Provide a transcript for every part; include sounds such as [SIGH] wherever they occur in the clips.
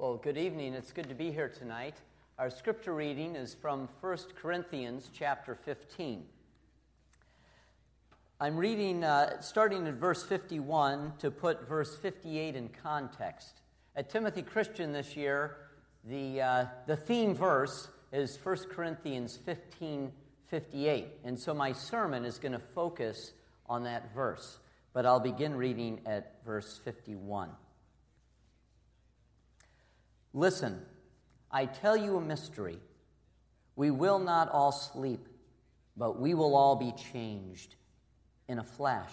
Well, good evening. It's good to be here tonight. Our scripture reading is from 1 Corinthians chapter 15. I'm reading uh, starting at verse 51 to put verse 58 in context. At Timothy Christian this year, the, uh, the theme verse is 1 Corinthians 15 58. And so my sermon is going to focus on that verse. But I'll begin reading at verse 51. Listen, I tell you a mystery. We will not all sleep, but we will all be changed in a flash,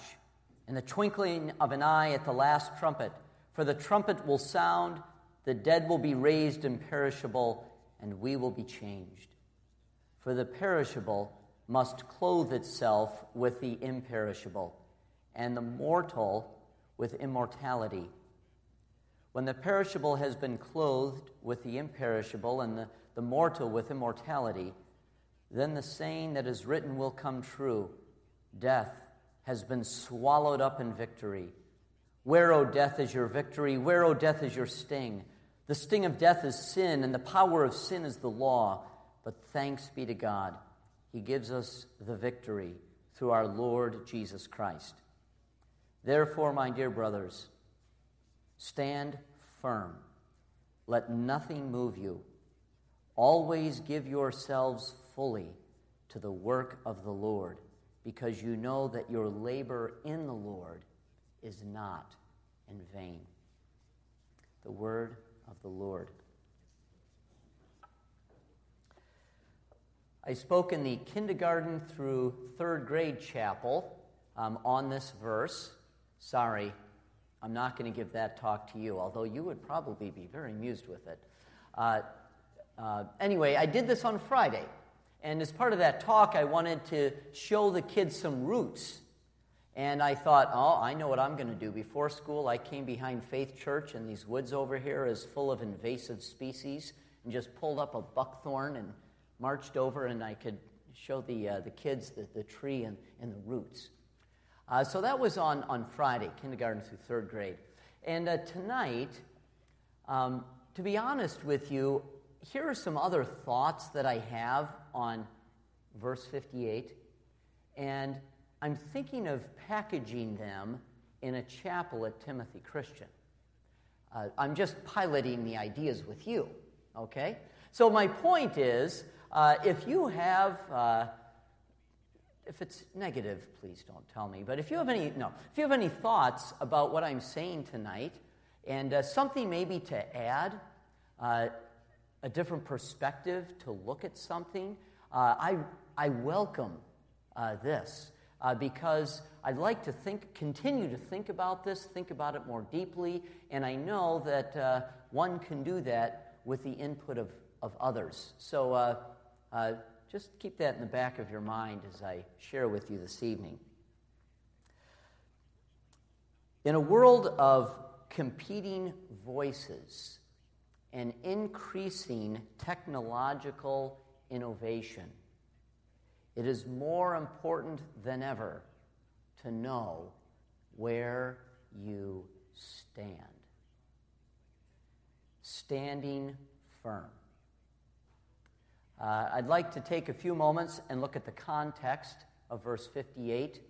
in the twinkling of an eye at the last trumpet. For the trumpet will sound, the dead will be raised imperishable, and we will be changed. For the perishable must clothe itself with the imperishable, and the mortal with immortality. When the perishable has been clothed with the imperishable and the, the mortal with immortality, then the saying that is written will come true Death has been swallowed up in victory. Where, O death, is your victory? Where, O death, is your sting? The sting of death is sin, and the power of sin is the law. But thanks be to God, He gives us the victory through our Lord Jesus Christ. Therefore, my dear brothers, Stand firm. Let nothing move you. Always give yourselves fully to the work of the Lord, because you know that your labor in the Lord is not in vain. The word of the Lord. I spoke in the kindergarten through third grade chapel um, on this verse. Sorry, I'm not going to give that talk to you, although you would probably be very amused with it. Uh, uh, anyway, I did this on Friday. And as part of that talk, I wanted to show the kids some roots. And I thought, oh, I know what I'm going to do. Before school, I came behind Faith Church, and these woods over here is full of invasive species, and just pulled up a buckthorn and marched over, and I could show the, uh, the kids the, the tree and, and the roots. Uh, so that was on, on Friday, kindergarten through third grade. And uh, tonight, um, to be honest with you, here are some other thoughts that I have on verse 58. And I'm thinking of packaging them in a chapel at Timothy Christian. Uh, I'm just piloting the ideas with you, okay? So, my point is uh, if you have uh, if it's negative, please don't tell me. But if you have any, no, if you have any thoughts about what I'm saying tonight, and uh, something maybe to add, uh, a different perspective to look at something, uh, I, I welcome uh, this uh, because I'd like to think, continue to think about this, think about it more deeply, and I know that uh, one can do that with the input of, of others. So just keep that in the back of your mind as I share with you this evening. In a world of competing voices and increasing technological innovation, it is more important than ever to know where you stand. Standing firm. Uh, I'd like to take a few moments and look at the context of verse 58.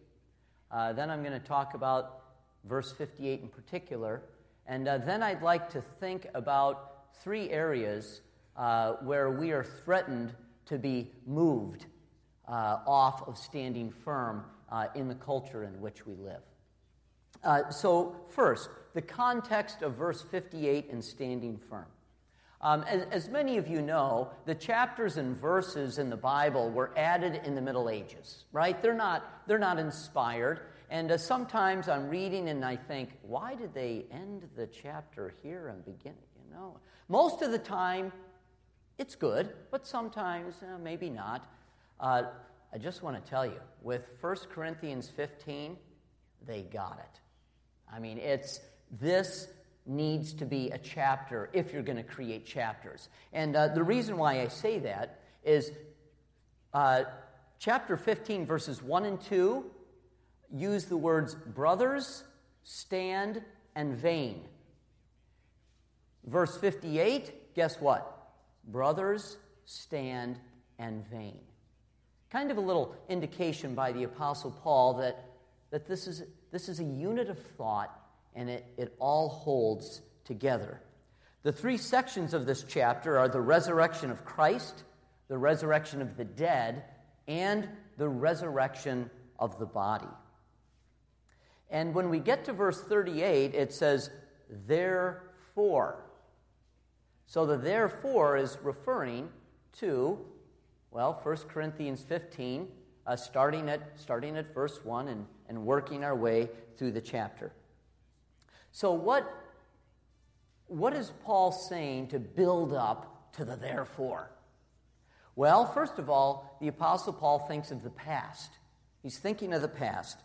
Uh, then I'm going to talk about verse 58 in particular. And uh, then I'd like to think about three areas uh, where we are threatened to be moved uh, off of standing firm uh, in the culture in which we live. so, first, the context of verse 58 and standing firm. Um, as, as, many of you know, the chapters and verses in the Bible were added in the Middle Ages, right? They're not, they're not inspired. And uh, sometimes I'm reading and I think, why did they end the chapter here and begin? You know, most of the time, it's good, but sometimes uh, maybe not. Uh, I just want to tell you, with 1 Corinthians 15, they got it. I mean, it's this needs to be a chapter if you're going to create chapters. And uh, the reason why I say that is uh, chapter 15, verses 1 and 2 use the words brothers, stand, and vain. Verse 58, guess what? Brothers, stand and vain. Kind of a little indication by the Apostle Paul that, that this, is, this is a unit of thought and it, it all holds together. The three sections of this chapter are the resurrection of Christ, the resurrection of the dead, and the resurrection of the body. And when we get to verse 38, it says, therefore. So the therefore is referring to, well, 1 Corinthians 15, uh, starting, at, starting at verse 1 and, and working our way through the chapter. So, what, what is Paul saying to build up to the therefore? Well, first of all, the Apostle Paul thinks of the past. He's thinking of the past.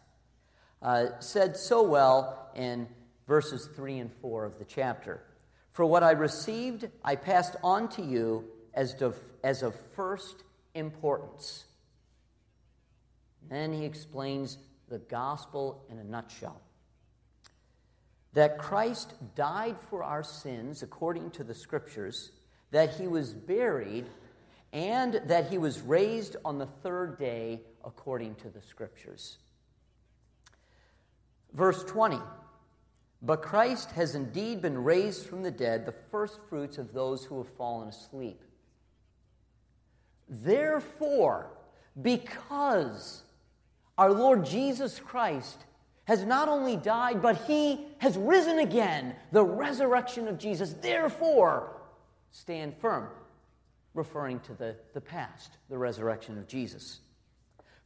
Uh, said so well in verses 3 and 4 of the chapter. For what I received, I passed on to you as, of, as of first importance. Then he explains the gospel in a nutshell that Christ died for our sins according to the Scriptures, that he was buried, and that he was raised on the third day according to the Scriptures. Verse 20 But Christ has indeed been raised from the dead, the first fruits of those who have fallen asleep. Therefore, because our Lord Jesus Christ has not only died, but he has risen again, the resurrection of Jesus. Therefore, stand firm, referring to the, the past, the resurrection of Jesus.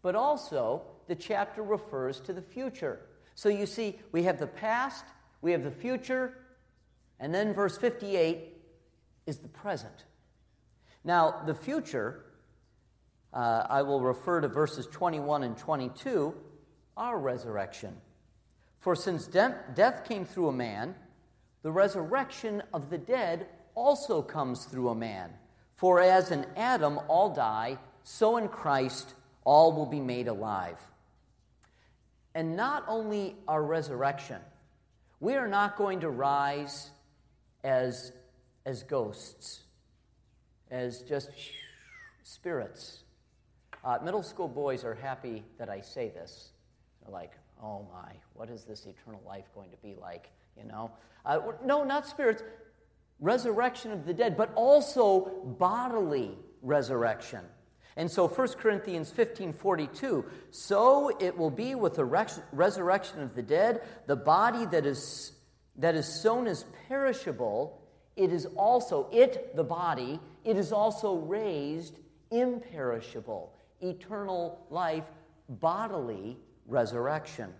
But also, the chapter refers to the future. So you see, we have the past, we have the future, and then verse 58 is the present. Now, the future, uh, I will refer to verses 21 and 22, our resurrection. For since de- death came through a man, the resurrection of the dead also comes through a man. For as in Adam all die, so in Christ all will be made alive. And not only our resurrection, we are not going to rise as, as ghosts, as just spirits. Uh, middle school boys are happy that I say this. They're like, oh my, what is this eternal life going to be like? You know? Uh, no, not spirits, resurrection of the dead, but also bodily resurrection. And so 1 Corinthians 15 42, so it will be with the resurrection of the dead, the body that is, that is sown as perishable, it is also, it, the body, it is also raised imperishable, eternal life, bodily resurrection.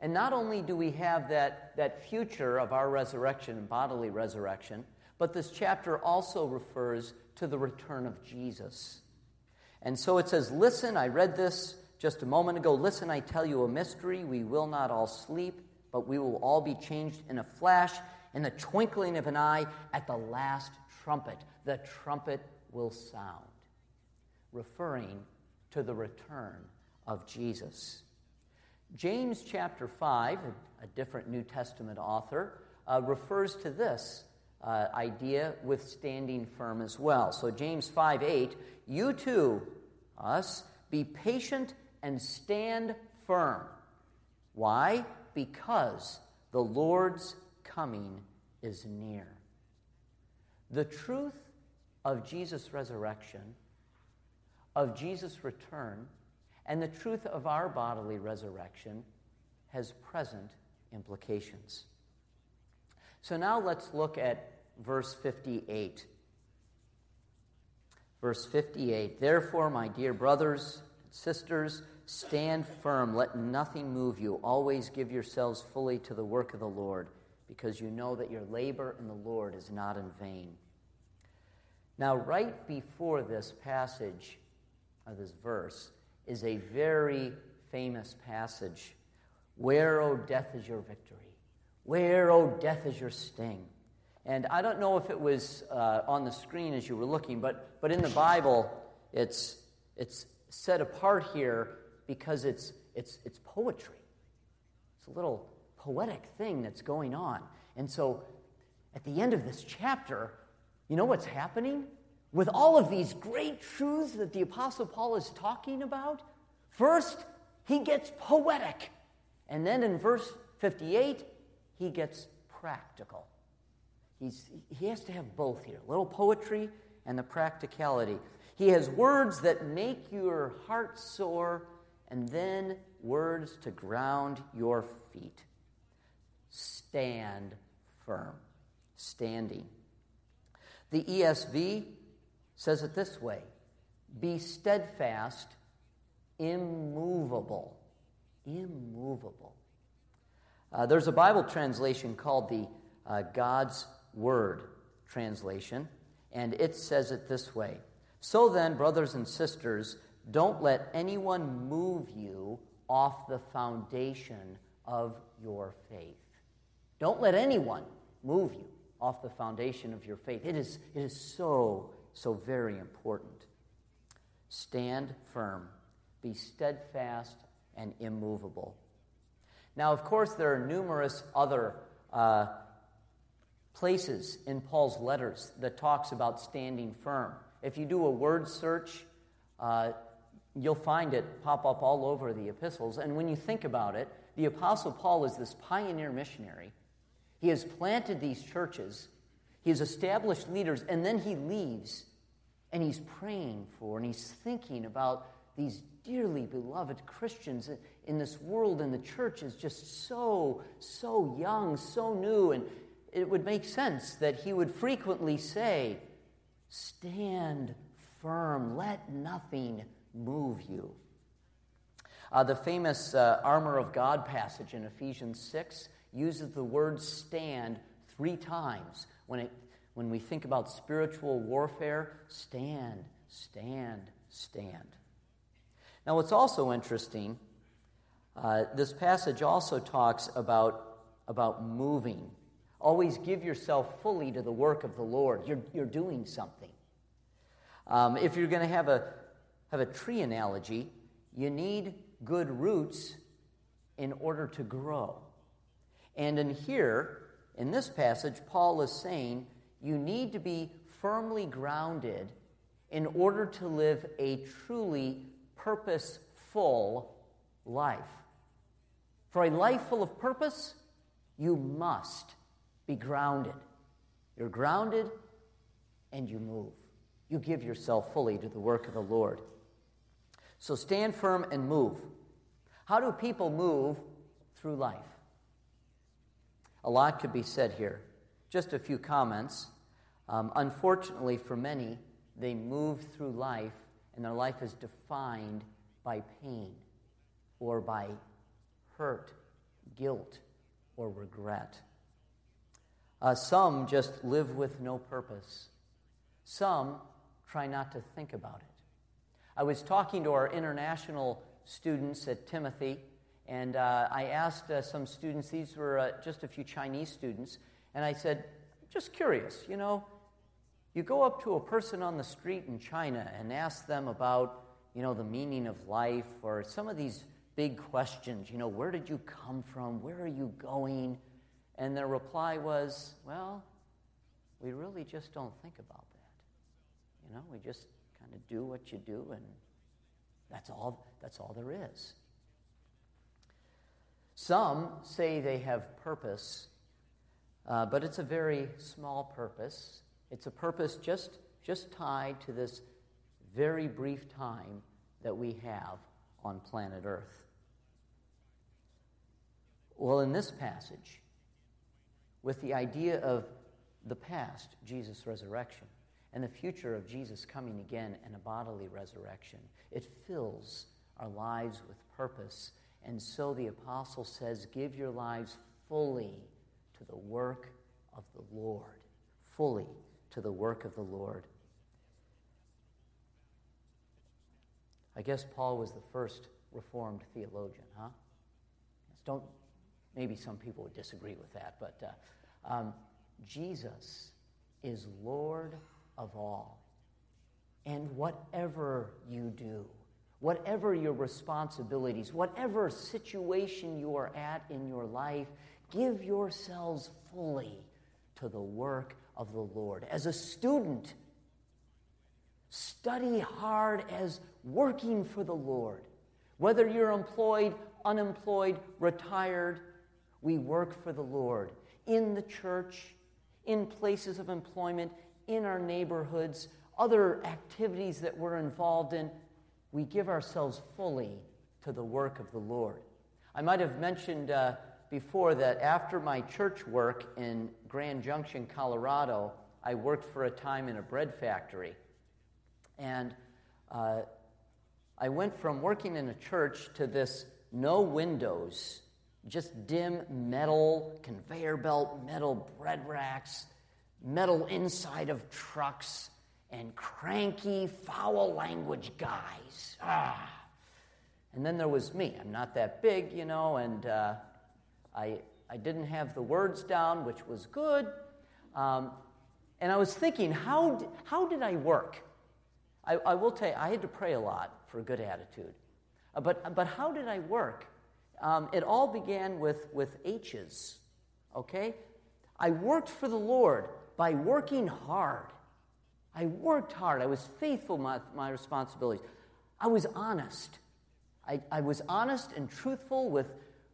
And not only do we have that, that future of our resurrection and bodily resurrection, but this chapter also refers to the return of Jesus. And so it says, Listen, I read this just a moment ago. Listen, I tell you a mystery. We will not all sleep, but we will all be changed in a flash, in the twinkling of an eye, at the last trumpet. The trumpet will sound, referring to the return of Jesus. James chapter 5, a, different New Testament author, uh, refers to this uh, idea with standing firm as well. So, James 5 8, you too, us, be patient and stand firm. Why? Because the Lord's coming is near. The truth of Jesus' resurrection, of Jesus' return, and the truth of our bodily resurrection has present implications. So now let's look at verse 58. Verse 58 Therefore, my dear brothers and sisters, stand firm. Let nothing move you. Always give yourselves fully to the work of the Lord, because you know that your labor in the Lord is not in vain. Now, right before this passage, or this verse, is a very famous passage. Where, O oh, death, is your victory? Where, O oh, death, is your sting? And I don't know if it was uh, on the screen as you were looking, but, but in the Bible, it's, it's set apart here because it's, it's, it's poetry. It's a little poetic thing that's going on. And so at the end of this chapter, you know what's happening? With all of these great truths that the Apostle Paul is talking about, first, he gets poetic. And then in verse 58, he gets practical. He's, he has to have both here a little poetry and the practicality. He has words that make your heart soar, and then words to ground your feet. Stand firm. Standing. The ESV says it this way Be steadfast, immovable. Immovable. Uh, there's a Bible translation called the uh, God's Word translation, and it says it this way So then, brothers and sisters, don't let anyone move you off the foundation of your faith. Don't let anyone move you off the foundation of your faith. It is, it is so, so very important. Stand firm, be steadfast and immovable. Now, of course, there are numerous other uh, places in Paul's letters that talks about standing firm. If you do a word search, uh, you'll find it pop up all over the epistles. And when you think about it, the Apostle Paul is this pioneer missionary. He has planted these churches, he has established leaders, and then he leaves and he's praying for and he's thinking about these dearly beloved Christians in this world, and the church is just so, so young, so new. And it would make sense that he would frequently say, Stand firm, let nothing move you. Uh, the famous uh, armor of God passage in Ephesians 6 uses the word stand three times. When, it, when we think about spiritual warfare, stand, stand, stand. Now, what's also interesting, uh, this passage also talks about, about moving. Always give yourself fully to the work of the Lord. You're, you're doing something. Um, if you're going to have a, have a tree analogy, you need good roots in order to grow. And in here, in this passage, Paul is saying you need to be firmly grounded in order to live a truly purposeful life. For a life full of purpose, you must be grounded. You're grounded and you move. You give yourself fully to the work of the Lord. So stand firm and move. How do people move through life? A lot could be said here. Just a few comments. Um, unfortunately, for many, they move through life and their life is defined by pain or by hurt, guilt, or regret. Uh, some just live with no purpose. Some try not to think about it. I was talking to our international students at Timothy, and uh, I asked uh, some students, these were uh, just a few Chinese students, and I said, just curious, you know, you go up to a person on the street in China and ask them about, you know, the meaning of life or some of these big questions, you know, where did you come from? Where are you going? And their reply was, well, we really just don't think about that. You know, we just kind of do what you do and that's all that's all there is. Some say they have purpose, uh, but it's a very small purpose. It's a purpose just, just tied to this very brief time that we have on planet Earth. Well, in this passage, with the idea of the past, Jesus' resurrection, and the future of Jesus coming again and a bodily resurrection, it fills our lives with purpose. And so the apostle says, Give your lives fully to the work of the Lord. Fully to the work of the Lord. I guess Paul was the first Reformed theologian, huh? Don't, maybe some people would disagree with that, but uh, um, Jesus is Lord of all. And whatever you do, whatever your responsibilities, whatever situation you are at in your life, give yourselves fully to the work of the Lord. As a student, study hard as working for the Lord. Whether you're employed, unemployed, retired, we work for the Lord in the church, in places of employment, in our neighborhoods, other activities that we're involved in. We give ourselves fully to the work of the Lord. I might have mentioned uh, before that after my church work in Grand Junction, Colorado, I worked for a time in a bread factory. And uh, I went from working in a church to this no windows, just dim metal, conveyor belt, metal bread racks, metal inside of trucks, and cranky, foul language guys. Ah. And then there was me. I'm not that big, you know, and uh, I, I didn't have the words down, which was good. Um, and I was thinking, how, how did I work? I, I, will tell you, I had to pray a lot for a good attitude. Uh, but, but how did I work? Um, it all began with, with H's, okay? I worked for the Lord by working hard. I worked hard. I was faithful my, my responsibilities. I was honest. I, I was honest and truthful with,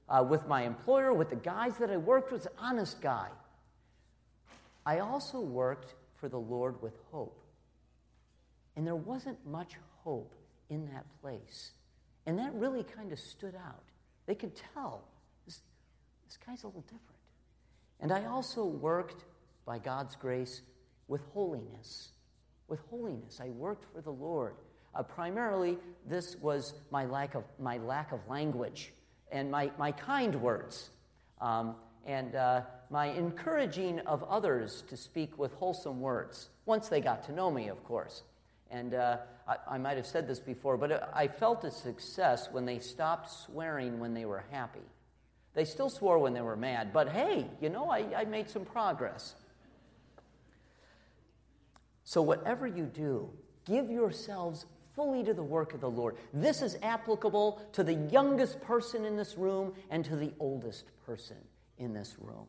uh, with my employer, with the guys that I worked with, honest guy. I also worked for the Lord with hope. And there wasn't much hope in that place. And that really kind of stood out. They could tell this, this guy's a little different. And I also worked, by God's grace, with holiness. With holiness. I worked for the Lord. Uh, primarily, this was my lack of, my lack of language and my, my kind words, um, and uh, my encouraging of others to speak with wholesome words, once they got to know me, of course. And uh, I, I, might have said this before, but I felt a success when they stopped swearing when they were happy. They still swore when they were mad, but hey, you know, I, I made some progress. So, whatever you do, give yourselves fully to the work of the Lord. This is applicable to the youngest person in this room and to the oldest person in this room.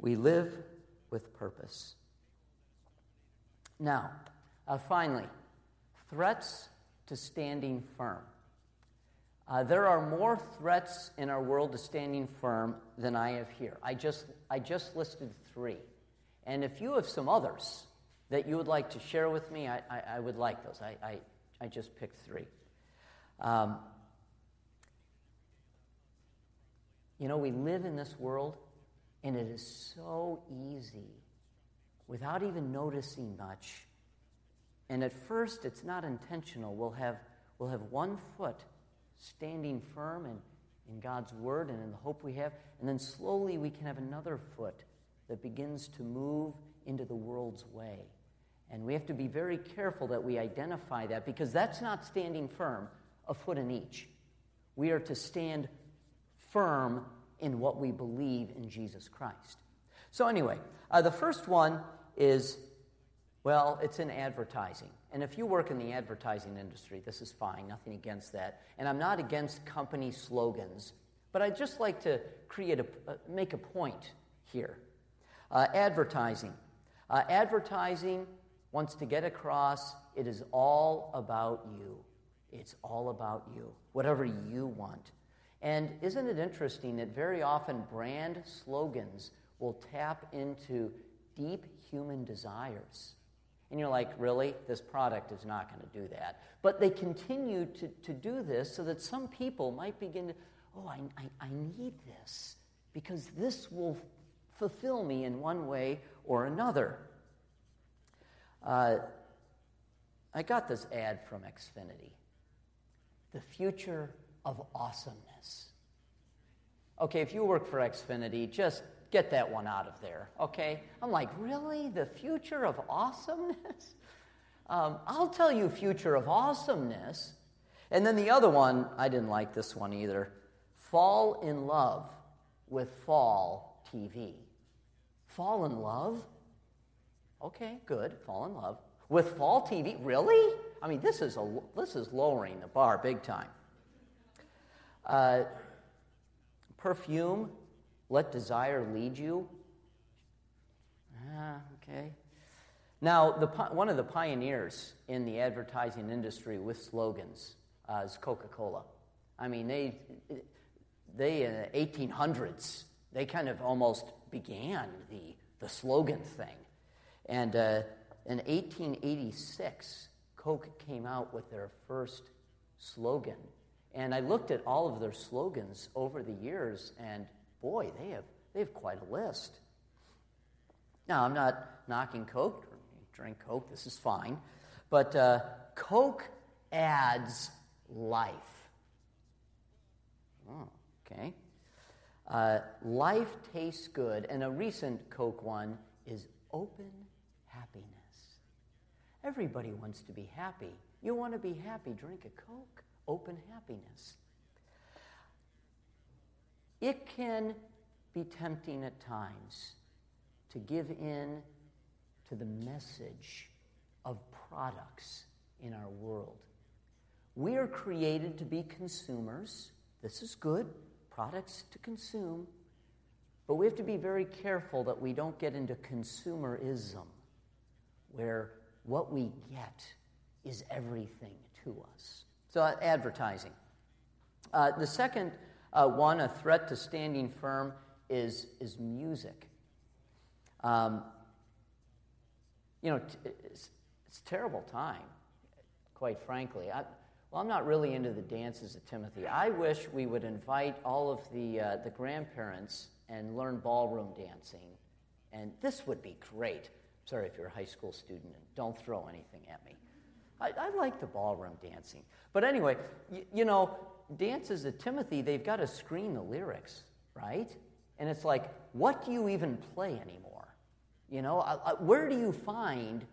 We live with purpose. Now, uh, finally, threats to standing firm. Uh, there are more threats in our world to standing firm than I have here. I just, I just listed three. And if you have some others, that you would like to share with me, I, I, I would like those. I, I, I just picked three. Um, you know, we live in this world, and it is so easy without even noticing much. And at first, it's not intentional. We'll have, we'll have one foot standing firm in, in God's word and in the hope we have, and then slowly we can have another foot that begins to move into the world's way. And we have to be very careful that we identify that because that's not standing firm, a foot in each. We are to stand firm in what we believe in Jesus Christ. So, anyway, uh, the first one is well, it's in advertising. And if you work in the advertising industry, this is fine, nothing against that. And I'm not against company slogans, but I'd just like to create a, uh, make a point here. Uh, advertising. Uh, advertising wants to get across it is all about you. It's all about you, whatever you want. And isn't it interesting that very often brand slogans will tap into deep human desires? And you're like, really? This product is not going to do that. But they continue to, to do this so that some people might begin to, oh, I, I, I need this because this will fulfill me in one way or another. Uh, I got this ad from Xfinity The future of awesomeness. Okay, if you work for Xfinity, just get that one out of there, okay? I'm like, really? The future of awesomeness? [LAUGHS] Um, I'll tell you, future of awesomeness. And then the other one, I didn't like this one either. Fall in love with Fall TV. Fall in love? Okay, good. Fall in love. With fall TV? Really? I mean, this is, a, this is lowering the bar big time. Uh, perfume. Let desire lead you. Ah, okay. Now, the, one of the pioneers in the advertising industry with slogans uh, is Coca Cola. I mean, they, they in the 1800s, they kind of almost began the, the slogan thing. And uh, in 1886, Coke came out with their first slogan. And I looked at all of their slogans over the years, and boy, they have, they have quite a list. Now, I'm not knocking Coke, drink Coke, this is fine. But uh, Coke adds life. Oh, okay. Uh, life tastes good, and a recent Coke one is open happiness. Everybody wants to be happy. You want to be happy, drink a Coke. Open happiness. It can be tempting at times to give in to the message of products in our world. We are created to be consumers. This is good, products to consume. But we have to be very careful that we don't get into consumerism, where what we get is everything to us. So, uh, advertising. Uh, the second uh, one, a threat to standing firm, is, is music. Um, you know, t- it's, it's, a terrible time, quite frankly. I, well, I'm not really into the dances of Timothy. I wish we would invite all of the, uh, the grandparents and learn ballroom dancing. And this would be great. Sorry if you're a high school student and don't throw anything at me. I, I like the ballroom dancing. But anyway, y- you know, dances of Timothy, they've got to screen the lyrics, right? And it's like, what do you even play anymore? You know, I, I, where do you find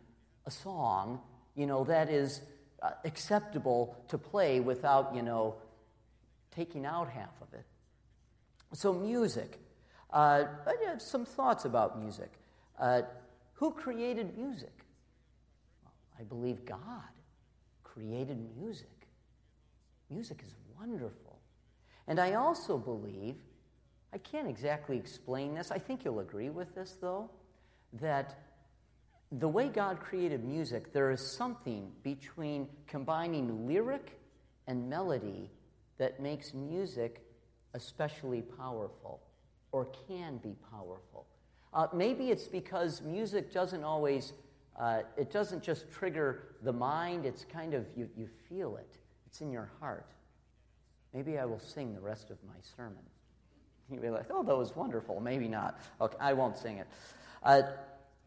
a song, you know, that is uh, acceptable to play without, you know, taking out half of it? So, music. Uh, I have some thoughts about music. Uh, who created music? Well, I believe God created music. Music is wonderful. And I also believe, I can't exactly explain this, I think you'll agree with this though, that the way God created music, there is something between combining lyric and melody that makes music especially powerful or can be powerful. Uh, maybe it's because music doesn't always, uh, it doesn't just trigger the mind, it's kind of, you, you feel it, it's in your heart. Maybe I will sing the rest of my sermon. You realize, oh, that was wonderful. Maybe not. Okay, I won't sing it. Uh,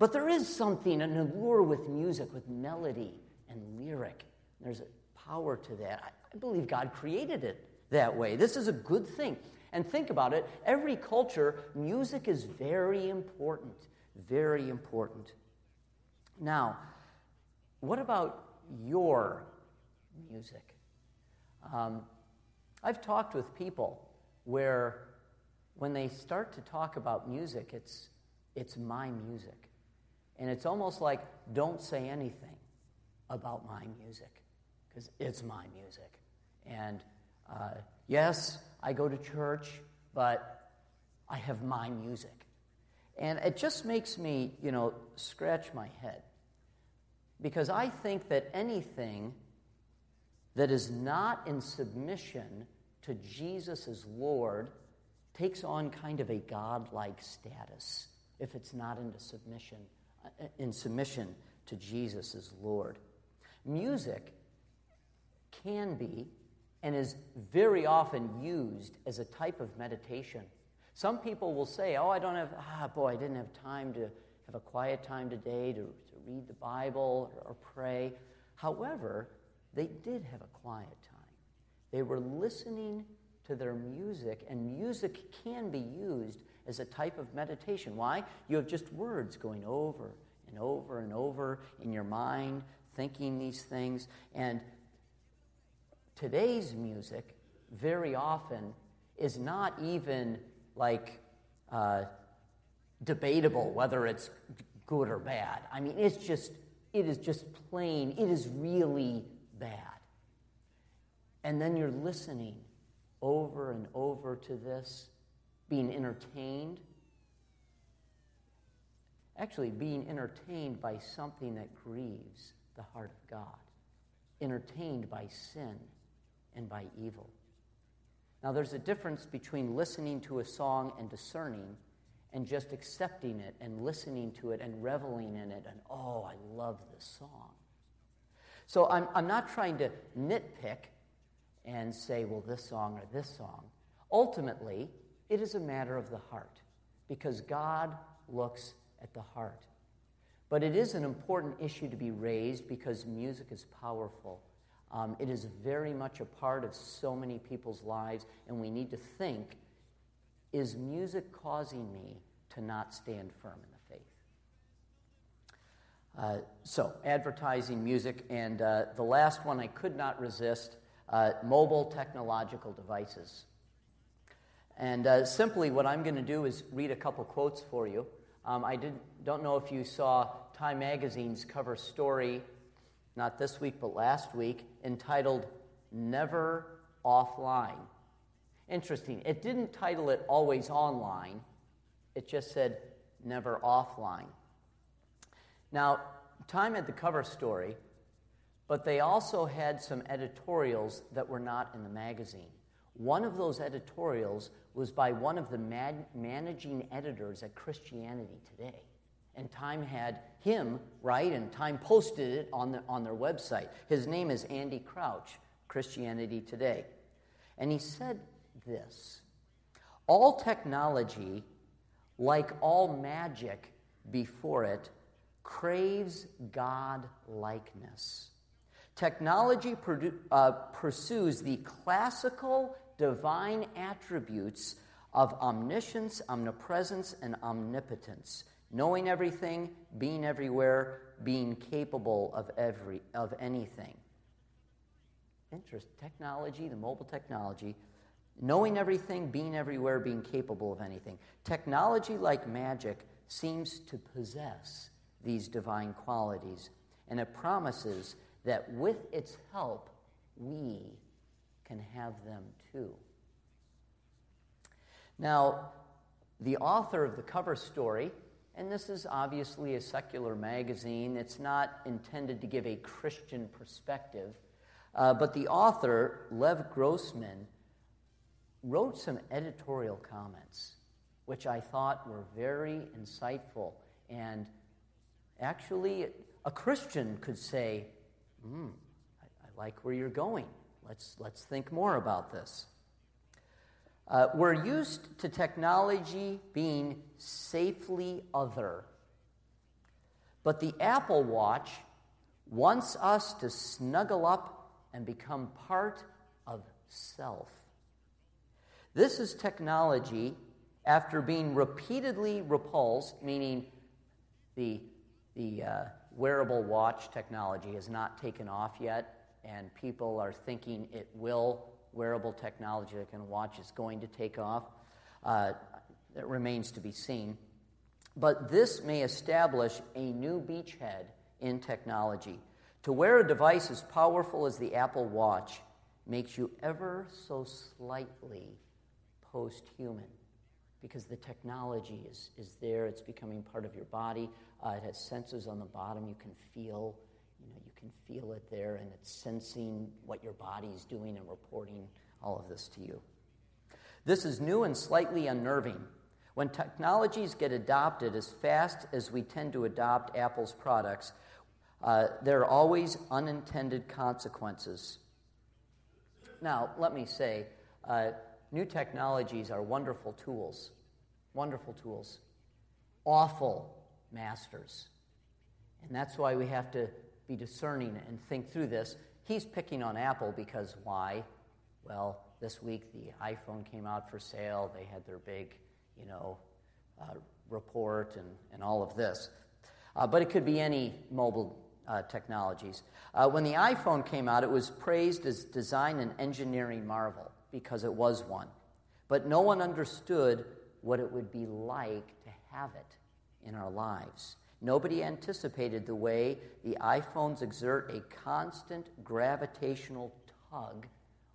but there is something, an allure with music, with melody and lyric. There's a power to that. I, believe God created it that way. This is a good thing. And think about it every culture, music is very important. Very important. Now, what about your music? Um, I've talked with people where when they start to talk about music, it's, it's my music. And it's almost like, don't say anything about my music, because it's my music. And uh, yes, I go to church, but I have my music. And it just makes me, you know, scratch my head. Because I think that anything that is not in submission to Jesus as Lord takes on kind of a godlike status if it's not into submission, in submission to Jesus as Lord. Music can be and is very often used as a type of meditation. Some people will say, Oh, I don't have, ah, boy, I didn't have time to have a quiet time today to, to read the Bible or, or pray. However, they did have a quiet time. They were listening to their music, and music can be used as a type of meditation. Why? You have just words going over and over and over in your mind, thinking these things. And today's music very often is not even like uh, debatable whether it's good or bad. I mean, it's just, it is just plain, it is really bad. And then you're listening over and over to this. Being entertained. Actually, being entertained by something that grieves the heart of God, entertained by sin and by evil. Now, there's a difference between listening to a song and discerning and just accepting it and listening to it and reveling in it and, oh, I love this song. So I'm, I'm not trying to nitpick and say, well, this song or this song. Ultimately, it is a matter of the heart because God looks at the heart. But it is an important issue to be raised because music is powerful. Um, it is very much a part of so many people's lives, and we need to think is music causing me to not stand firm in the faith? Uh, so, advertising music, and uh, the last one I could not resist uh, mobile technological devices. And uh, simply, what I'm going to do is read a couple quotes for you. Um, I did, don't know if you saw Time Magazine's cover story, not this week, but last week, entitled Never Offline. Interesting. It didn't title it Always Online, it just said Never Offline. Now, Time had the cover story, but they also had some editorials that were not in the magazine. One of those editorials was by one of the man- managing editors at Christianity Today. And Time had him write, and Time posted it on, the, on their website. His name is Andy Crouch, Christianity Today. And he said this All technology, like all magic before it, craves God likeness. Technology produ- uh, pursues the classical divine attributes of omniscience, omnipresence, and omnipotence, knowing everything, being everywhere, being capable of, every, of anything. Interest, technology, the mobile technology, knowing everything, being everywhere, being capable of anything. Technology, like magic, seems to possess these divine qualities, and it promises that with its help, we can have them too. Now, the author of the cover story, and this is obviously a secular magazine, it's not intended to give a Christian perspective, uh, but the author, Lev Grossman, wrote some editorial comments, which I thought were very insightful. And actually, a Christian could say, mm, I, I like where you're going. Let's, let's think more about this. Uh, we're used to technology being safely other. But the Apple Watch wants us to snuggle up and become part of self. This is technology after being repeatedly repulsed, meaning the, the uh, wearable watch technology has not taken off yet and people are thinking it will. Wearable technology like a watch is going to take off. Uh, it remains to be seen. But this may establish a new beachhead in technology. To wear a device as powerful as the Apple Watch makes you ever so slightly post human because the technology is, is there, it's becoming part of your body. Uh, it has sensors on the bottom you can feel can feel it there, and it's sensing what your body's doing and reporting all of this to you. This is new and slightly unnerving. When technologies get adopted as fast as we tend to adopt Apple's products, uh, there are always unintended consequences. Now, let me say, uh, new technologies are wonderful tools, wonderful tools, awful masters. And that's why we have to be discerning and think through this. He's picking on Apple because why? Well, this week the iPhone came out for sale. They had their big, you know, uh, report and, and all of this. Uh, but it could be any mobile uh, technologies. Uh, when the iPhone came out, it was praised as design and engineering marvel because it was one. But no one understood what it would be like to have it in our lives. Nobody anticipated the way the iPhones exert a constant gravitational tug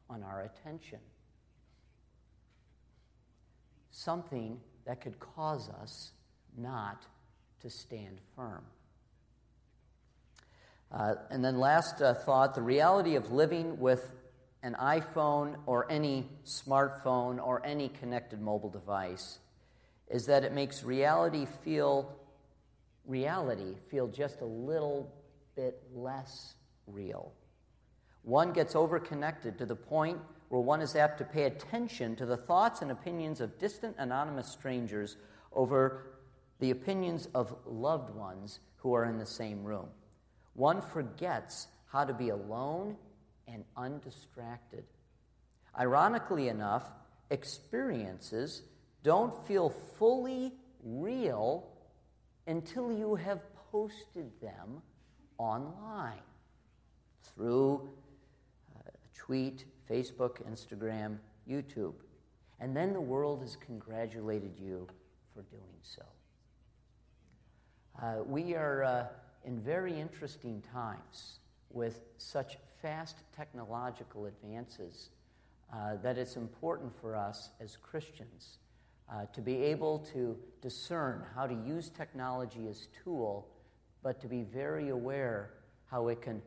on our attention. something that could cause us not to stand firm. Uh, and then, last uh, thought the reality of living with an iPhone or any smartphone or any connected mobile device is that it makes reality feel reality feel just a little bit less real. One gets overconnected to the point where one is apt to pay attention to the thoughts and opinions of distant anonymous strangers over the opinions of loved ones who are in the same room. One forgets how to be alone and undistracted. Ironically enough, experiences don't feel fully real until you have posted them online through a tweet, Facebook, Instagram, YouTube. And then the world has congratulated you for doing so. Uh, we are uh, in very interesting times with such fast technological advances uh, that it's important for us as Christians uh, to be able to discern how to use technology as tool, but to be very aware how it can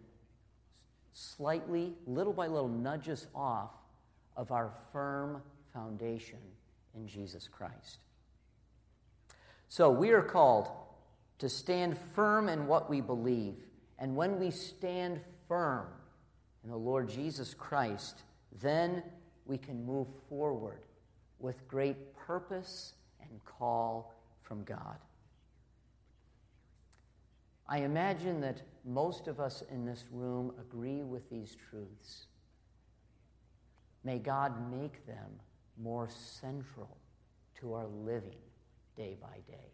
slightly, little by little, nudge us off of our firm foundation in Jesus Christ. So we are called to stand firm in what we believe. And when we stand firm in the Lord Jesus Christ, then we can move forward with great purpose and call from God. I imagine that most of us in this room agree with these truths. May God make them more central to our living day by day.